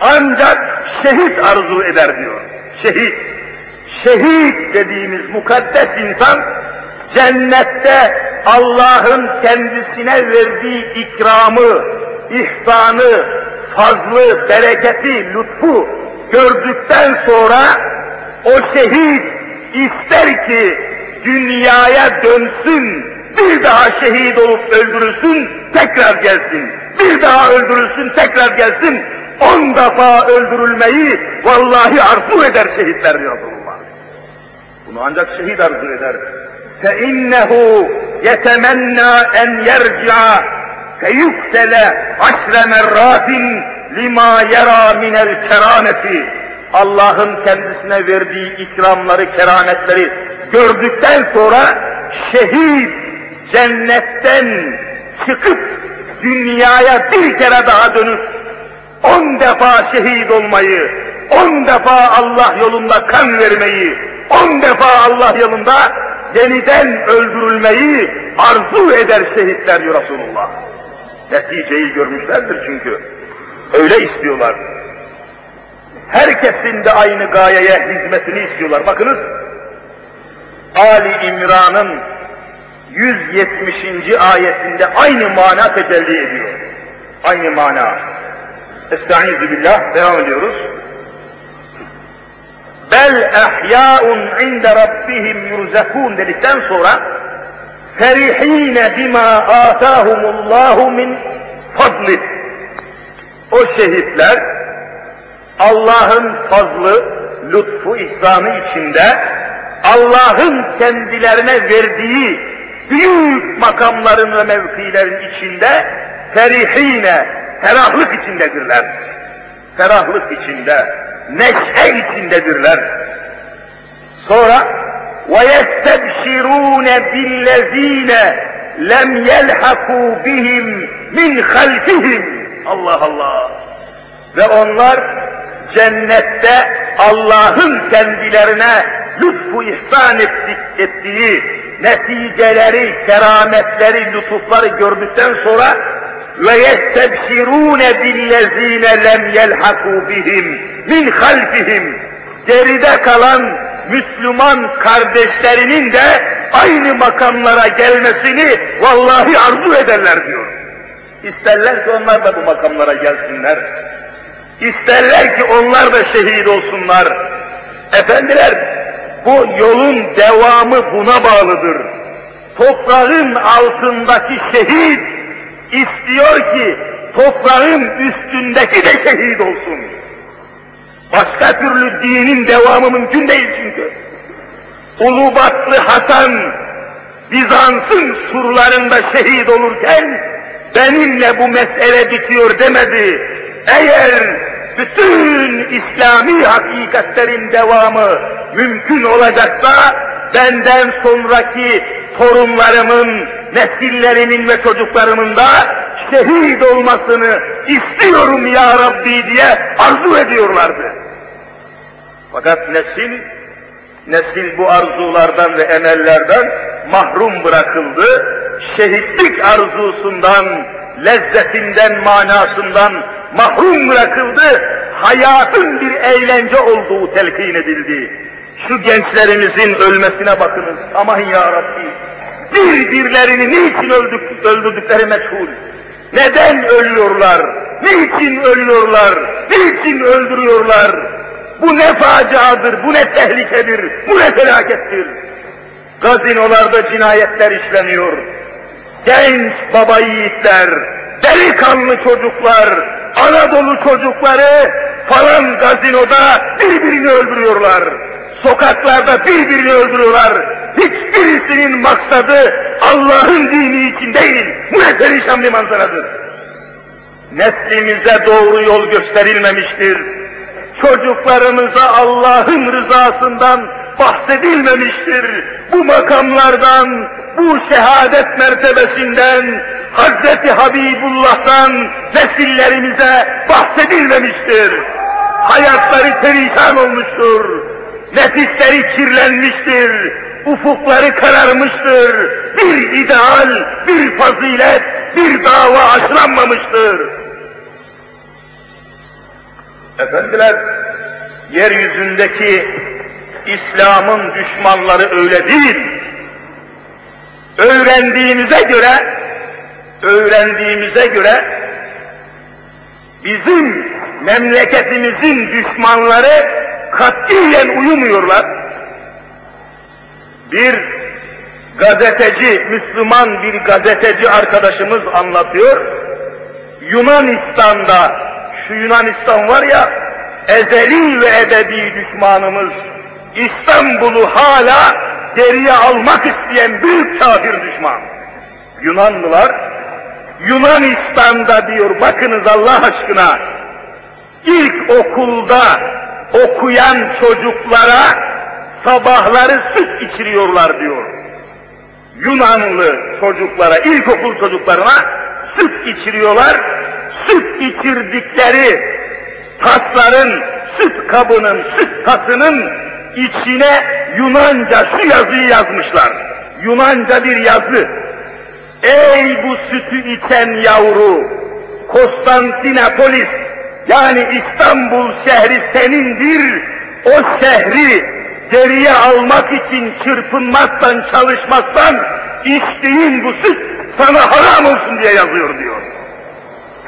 ancak şehit arzu eder diyor. Şehit. Şehit dediğimiz mukaddes insan cennette Allah'ın kendisine verdiği ikramı, ihsanı, fazlı, bereketi, lütfu gördükten sonra o şehit ister ki dünyaya dönsün, bir daha şehit olup öldürülsün, tekrar gelsin. Bir daha öldürülsün, tekrar gelsin. On defa öldürülmeyi vallahi arzu eder şehitler diyor Resulullah. Bunu ancak şehit arzu eder. فَاِنَّهُ يَتَمَنَّا اَنْ يَرْجِعَ فَيُفْتَلَ عَشْرَ مَرَّاتٍ لِمَا يَرَى مِنَ الْكَرَامَةِ Allah'ın kendisine verdiği ikramları, kerametleri gördükten sonra şehit cennetten çıkıp dünyaya bir kere daha dönüp on defa şehit olmayı, on defa Allah yolunda kan vermeyi, on defa Allah yolunda yeniden öldürülmeyi arzu eder şehitler diyor Resulullah. Neticeyi görmüşlerdir çünkü. Öyle istiyorlar. Herkesin de aynı gayeye hizmetini istiyorlar. Bakınız, Ali İmran'ın 170. ayetinde aynı mana tecelli ediyor. Aynı mana. Estaizu billah, devam ediyoruz. Bel ehyâun inde rabbihim yurzakûn dedikten sonra ferihîne bima âtâhumullahu min fadlih. O şehitler Allah'ın fazlı, lütfu, ihsanı içinde Allah'ın kendilerine verdiği büyük makamların ve mevkilerin içinde ferihine, ferahlık içindedirler. Ferahlık içinde, neşe içindedirler. Sonra وَيَسْتَبْشِرُونَ بِالَّذ۪ينَ لَمْ يَلْحَقُوا بِهِمْ مِنْ خَلْفِهِمْ Allah Allah! Ve onlar cennette Allah'ın kendilerine lütfu ihsan ettik, ettiği neticeleri, kerametleri, lütufları gördükten sonra ve yestebşirûne billezîne lem yelhakû bihim min halfihim geride kalan Müslüman kardeşlerinin de aynı makamlara gelmesini vallahi arzu ederler diyor. İsterler onlar da bu makamlara gelsinler. İsterler ki onlar da şehit olsunlar. Efendiler, bu yolun devamı buna bağlıdır. Toprağın altındaki şehit istiyor ki toprağın üstündeki de şehit olsun. Başka türlü dinin devamı mümkün değil çünkü. Ulubatlı Hasan Bizans'ın surlarında şehit olurken benimle bu mesele bitiyor demedi. Eğer bütün İslami hakikatlerin devamı mümkün olacaksa benden sonraki torunlarımın, nesillerimin ve çocuklarımın da şehit olmasını istiyorum ya Rabbi diye arzu ediyorlardı. Fakat nesil, nesil bu arzulardan ve emellerden mahrum bırakıldı. Şehitlik arzusundan, lezzetinden, manasından mahrum bırakıldı. Hayatın bir eğlence olduğu telkin edildi. Şu gençlerimizin ölmesine bakınız. Aman ya Rabbi. Birbirlerini niçin öldük, öldürdükleri meçhul. Neden ölüyorlar? Niçin ölüyorlar? Niçin öldürüyorlar? Bu ne faciadır, bu ne tehlikedir, bu ne felakettir. Gazinolarda cinayetler işleniyor. Genç baba yiğitler, delikanlı çocuklar, Anadolu çocukları falan gazinoda birbirini öldürüyorlar. Sokaklarda birbirini öldürüyorlar. Hiçbirisinin maksadı Allah'ın dini için değil. Bu ne perişan bir manzaradır. Neslimize doğru yol gösterilmemiştir. Çocuklarımıza Allah'ın rızasından bahsedilmemiştir. Bu makamlardan, bu şehadet mertebesinden, Hazreti Habibullah'tan nesillerimize bahsedilmemiştir. Hayatları perişan olmuştur. Nefisleri kirlenmiştir. Ufukları kararmıştır. Bir ideal, bir fazilet, bir dava aşılanmamıştır. Efendiler, yeryüzündeki İslam'ın düşmanları öyle değil. Öğrendiğimize göre, öğrendiğimize göre bizim memleketimizin düşmanları katiyen uyumuyorlar. Bir gazeteci, Müslüman bir gazeteci arkadaşımız anlatıyor. Yunanistan'da, şu Yunanistan var ya, ezeli ve ebedi düşmanımız, İstanbul'u hala geriye almak isteyen büyük kafir düşman. Yunanlılar, Yunanistan'da diyor, bakınız Allah aşkına, ilk okulda okuyan çocuklara sabahları süt içiriyorlar diyor. Yunanlı çocuklara, ilkokul çocuklarına süt içiriyorlar. Süt içirdikleri tasların, süt kabının, süt tasının içine Yunanca şu yazıyı yazmışlar. Yunanca bir yazı. Ey bu sütü içen yavru, Konstantinopolis yani İstanbul şehri senindir, o şehri geriye almak için çırpınmaktan, çalışmaktan içtiğin bu süt sana haram olsun diye yazıyor diyor.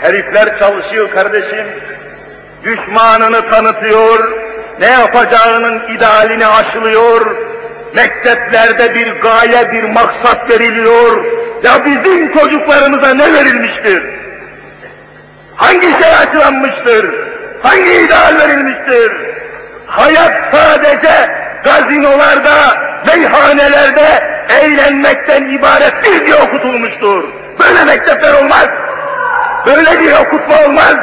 Herifler çalışıyor kardeşim, düşmanını tanıtıyor, ne yapacağının idealini aşılıyor, mekteplerde bir gaye, bir maksat veriliyor, ya bizim çocuklarımıza ne verilmiştir? Hangi şey açılanmıştır? Hangi ideal verilmiştir? Hayat sadece gazinolarda, meyhanelerde eğlenmekten ibaret bir diye okutulmuştur. Böyle mektepler olmaz. Böyle bir okutma olmaz.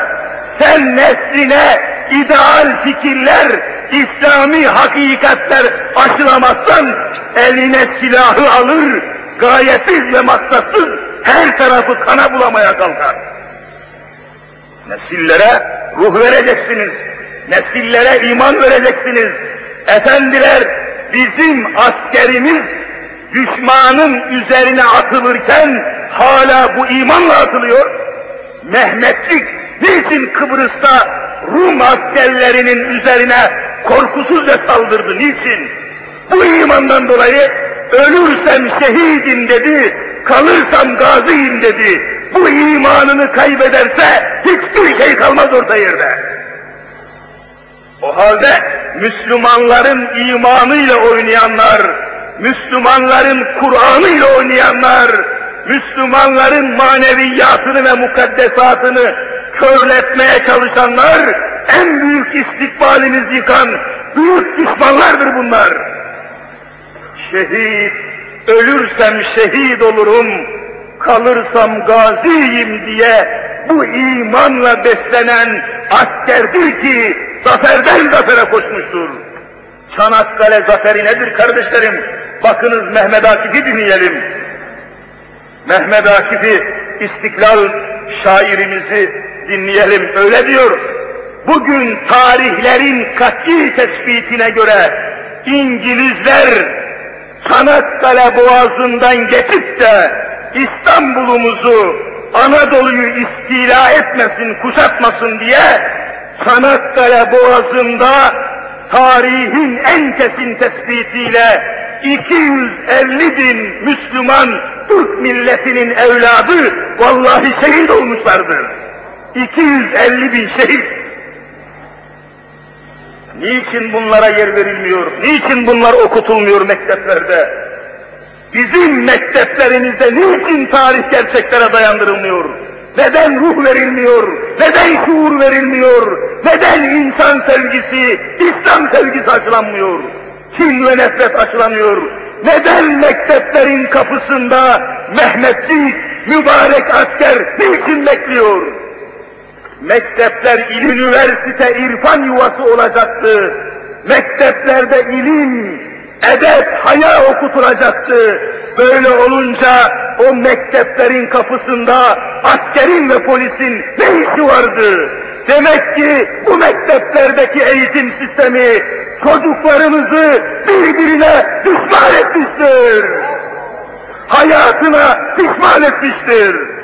Sen nesline ideal fikirler, İslami hakikatler aşılamazsan eline silahı alır, gayetsiz ve maksatsız her tarafı kana bulamaya kalkar. Nesillere ruh vereceksiniz. Nesillere iman vereceksiniz. Efendiler bizim askerimiz düşmanın üzerine atılırken hala bu imanla atılıyor. Mehmetçik niçin Kıbrıs'ta Rum askerlerinin üzerine korkusuzca saldırdı? Niçin? Bu imandan dolayı ölürsem şehidim dedi, kalırsam gaziyim dedi. Bu imanını kaybederse hiçbir şey kalmaz orta yerde. O halde Müslümanların imanıyla oynayanlar, Müslümanların Kur'an'ıyla oynayanlar, Müslümanların maneviyatını ve mukaddesatını körletmeye çalışanlar, en büyük istikbalimizi yıkan büyük düşmanlardır bunlar. Şehit, ölürsem şehit olurum, kalırsam gaziyim diye bu imanla beslenen askerdir ki zaferden zafere koşmuştur. Çanakkale zaferi nedir kardeşlerim? Bakınız Mehmet Akif'i dinleyelim. Mehmet Akif'i İstiklal şairimizi dinleyelim. Öyle diyor. Bugün tarihlerin kat'i tespitine göre İngilizler Çanakkale boğazından geçip de İstanbul'umuzu, Anadolu'yu istila etmesin, kuşatmasın diye Çanakkale boğazında tarihin en kesin tespitiyle 250 bin Müslüman Türk milletinin evladı vallahi şehit olmuşlardır. 250 bin şehit. Niçin bunlara yer verilmiyor? Niçin bunlar okutulmuyor mekteplerde? Bizim mekteplerimizde niçin tarih gerçeklere dayandırılmıyor? Neden ruh verilmiyor? Neden şuur verilmiyor? Neden insan sevgisi, İslam sevgisi aşılanmıyor? Kin ve nefret aşılanıyor? Neden mekteplerin kapısında Mehmetçik, mübarek asker niçin bekliyor? Mektepler il, üniversite, irfan yuvası olacaktı. Mekteplerde ilim, edep, haya okutulacaktı. Böyle olunca o mekteplerin kapısında askerin ve polisin ne işi vardı? Demek ki bu mekteplerdeki eğitim sistemi çocuklarımızı birbirine düşman etmiştir. Hayatına pişman etmiştir.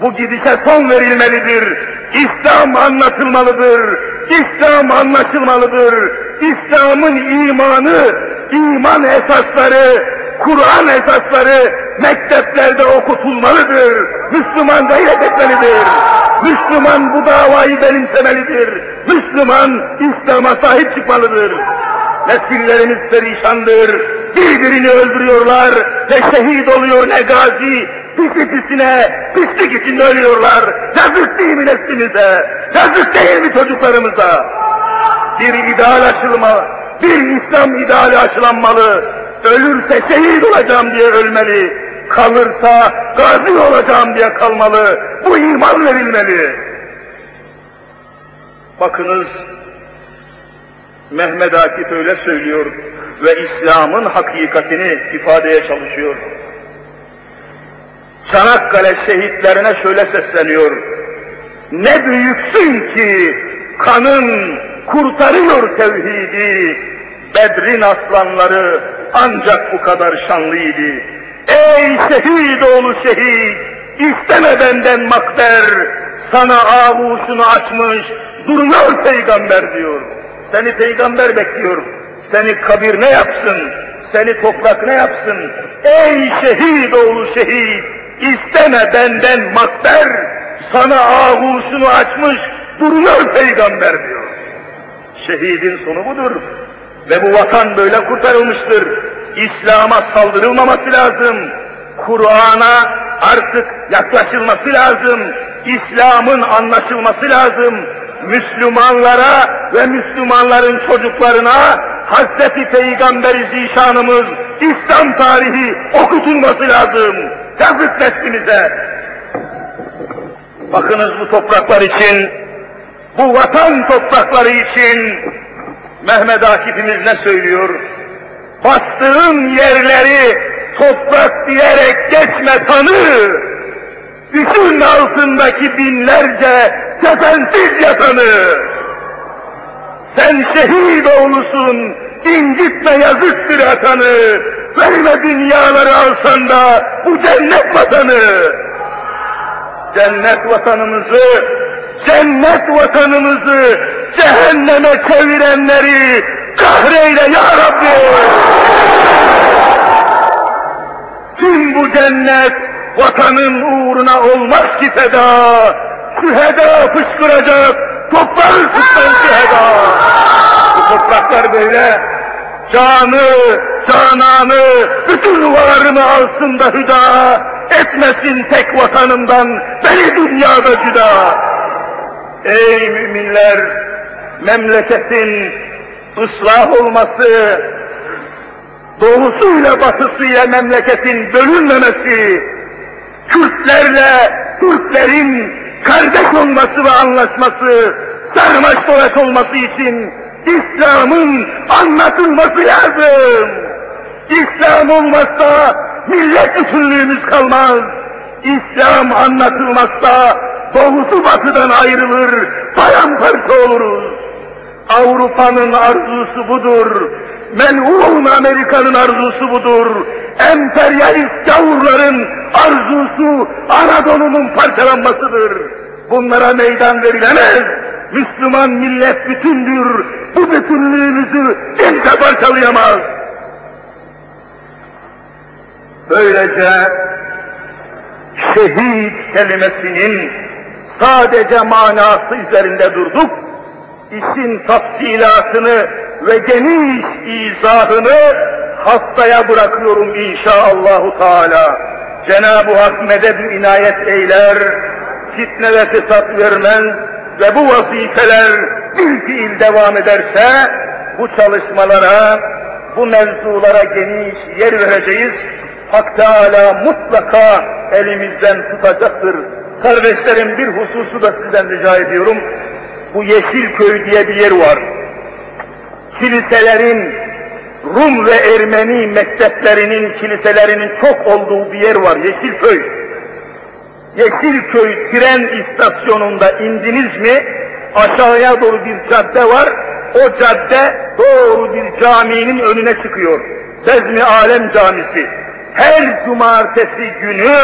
Bu gidişe son verilmelidir. İslam anlatılmalıdır. İslam anlaşılmalıdır. İslam'ın imanı, iman esasları, Kur'an esasları mekteplerde okutulmalıdır. Müslüman gayret etmelidir. Müslüman bu davayı benimsemelidir. Müslüman İslam'a sahip çıkmalıdır. Nesillerimiz perişandır. Birbirini öldürüyorlar. Ne şehit oluyor ne gazi. Pisi pisine, pislik içinde ölüyorlar. Yazık değil mi neslimize? Yazık değil mi çocuklarımıza? Bir ideal aşılma, bir İslam ideali aşılanmalı. Ölürse şehit olacağım diye ölmeli. Kalırsa gazi olacağım diye kalmalı. Bu iman verilmeli. Bakınız Mehmet Akif öyle söylüyor ve İslam'ın hakikatini ifadeye çalışıyor. Çanakkale şehitlerine şöyle sesleniyor. Ne büyüksün ki kanın kurtarıyor tevhidi. Bedrin aslanları ancak bu kadar şanlıydı. Ey şehit oğlu şehit, isteme benden makber, sana avuşunu açmış, duruyor peygamber diyor. Seni peygamber bekliyor. Seni kabir ne yapsın? Seni toprak ne yapsın? Ey şehit oğlu şehit! İsteme benden makber! Sana ağuşunu açmış duruyor peygamber diyor. Şehidin sonu budur. Ve bu vatan böyle kurtarılmıştır. İslam'a saldırılmaması lazım. Kur'an'a artık yaklaşılması lazım. İslam'ın anlaşılması lazım. Müslümanlara ve Müslümanların çocuklarına Hazreti Peygamberi Zişanımız İslam tarihi okutulması lazım. Yazık neslimize. Bakınız bu topraklar için, bu vatan toprakları için Mehmet Akif'imiz ne söylüyor? Bastığın yerleri toprak diyerek geçme tanı. Düşün altındaki binlerce kefensiz yatanı. Sen şehit oğlusun, incitme yazıktır atanı. Verme dünyaları alsan da bu cennet vatanı. Cennet vatanımızı, cennet vatanımızı cehenneme çevirenleri kahreyle ya Rabbi. Tüm bu cennet vatanın uğruna olmaz ki feda. Şüheda fışkıracak, toplar tuttan şüheda. Bu topraklar böyle canı, cananı, bütün varını alsın da hüda, etmesin tek vatanımdan beni dünyada cüda. Ey müminler, memleketin ıslah olması, doğusuyla batısıyla memleketin bölünmemesi, Kürtlerle Türklerin kardeş olması ve anlaşması, sarmaş dolaş olması için İslam'ın anlatılması lazım. İslam olmazsa millet bütünlüğümüz kalmaz. İslam anlatılmazsa doğusu batıdan ayrılır, paramparça oluruz. Avrupa'nın arzusu budur. Melun Amerika'nın arzusu budur. Emperyalist gavurların arzusu Anadolu'nun parçalanmasıdır. Bunlara meydan verilemez. Müslüman millet bütündür. Bu bütünlüğünüzü kimse parçalayamaz. Böylece şehit kelimesinin sadece manası üzerinde durduk. İşin tafsilatını ve geniş izahını hastaya bırakıyorum inşaallahu teala. Cenab-ı Hak medet inayet eyler, fitne ve fesat vermez ve bu vazifeler bir fiil devam ederse bu çalışmalara, bu mevzulara geniş yer vereceğiz. Hak Teala mutlaka elimizden tutacaktır. Kardeşlerim bir hususu da sizden rica ediyorum. Bu Yeşilköy diye bir yer var. Kiliselerin, Rum ve Ermeni mekteplerinin, kiliselerinin çok olduğu bir yer var, Yeşilköy. Yeşilköy tren istasyonunda indiniz mi, aşağıya doğru bir cadde var, o cadde doğru bir caminin önüne çıkıyor. Bezmi Alem Camisi. Her cumartesi günü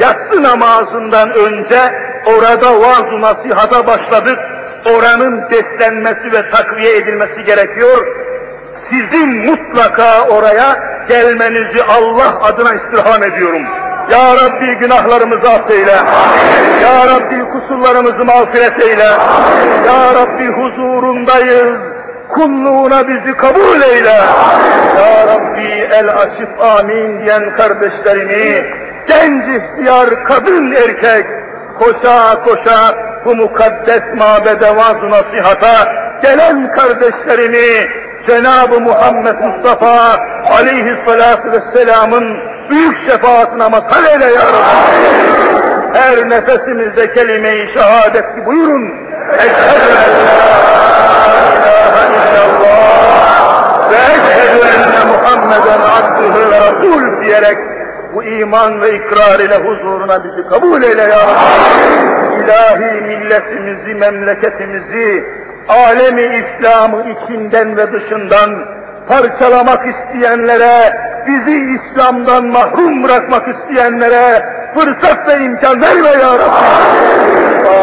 yatsı namazından önce orada vaaz nasihata başladık. Oranın beslenmesi ve takviye edilmesi gerekiyor. Sizin mutlaka oraya gelmenizi Allah adına istirham ediyorum. Ya Rabbi günahlarımızı affeyle. Ya Rabbi kusurlarımızı mağfiret eyle. Ya Rabbi huzurundayız. Kulluğuna bizi kabul eyle. Ya Rabbi el açıp amin diyen kardeşlerimi, genç ihtiyar kadın erkek, koşa koşa bu mukaddes mabede vaaz nasihata gelen kardeşlerimi Cenab-ı Muhammed Mustafa aleyhissalatu vesselamın büyük şefaatine mazhar eyle ya Rabbi. Her nefesimizde kelime-i şehadet buyurun. Eşhedü en la illallah ve eşhedü enne Muhammeden abdühü ve rasul diyerek bu iman ve ikrar ile huzuruna bizi kabul eyle ya. İlahi milletimizi, memleketimizi, alemi İslam'ı içinden ve dışından parçalamak isteyenlere, bizi İslam'dan mahrum bırakmak isteyenlere fırsat ve imkan verme ya Rabbi.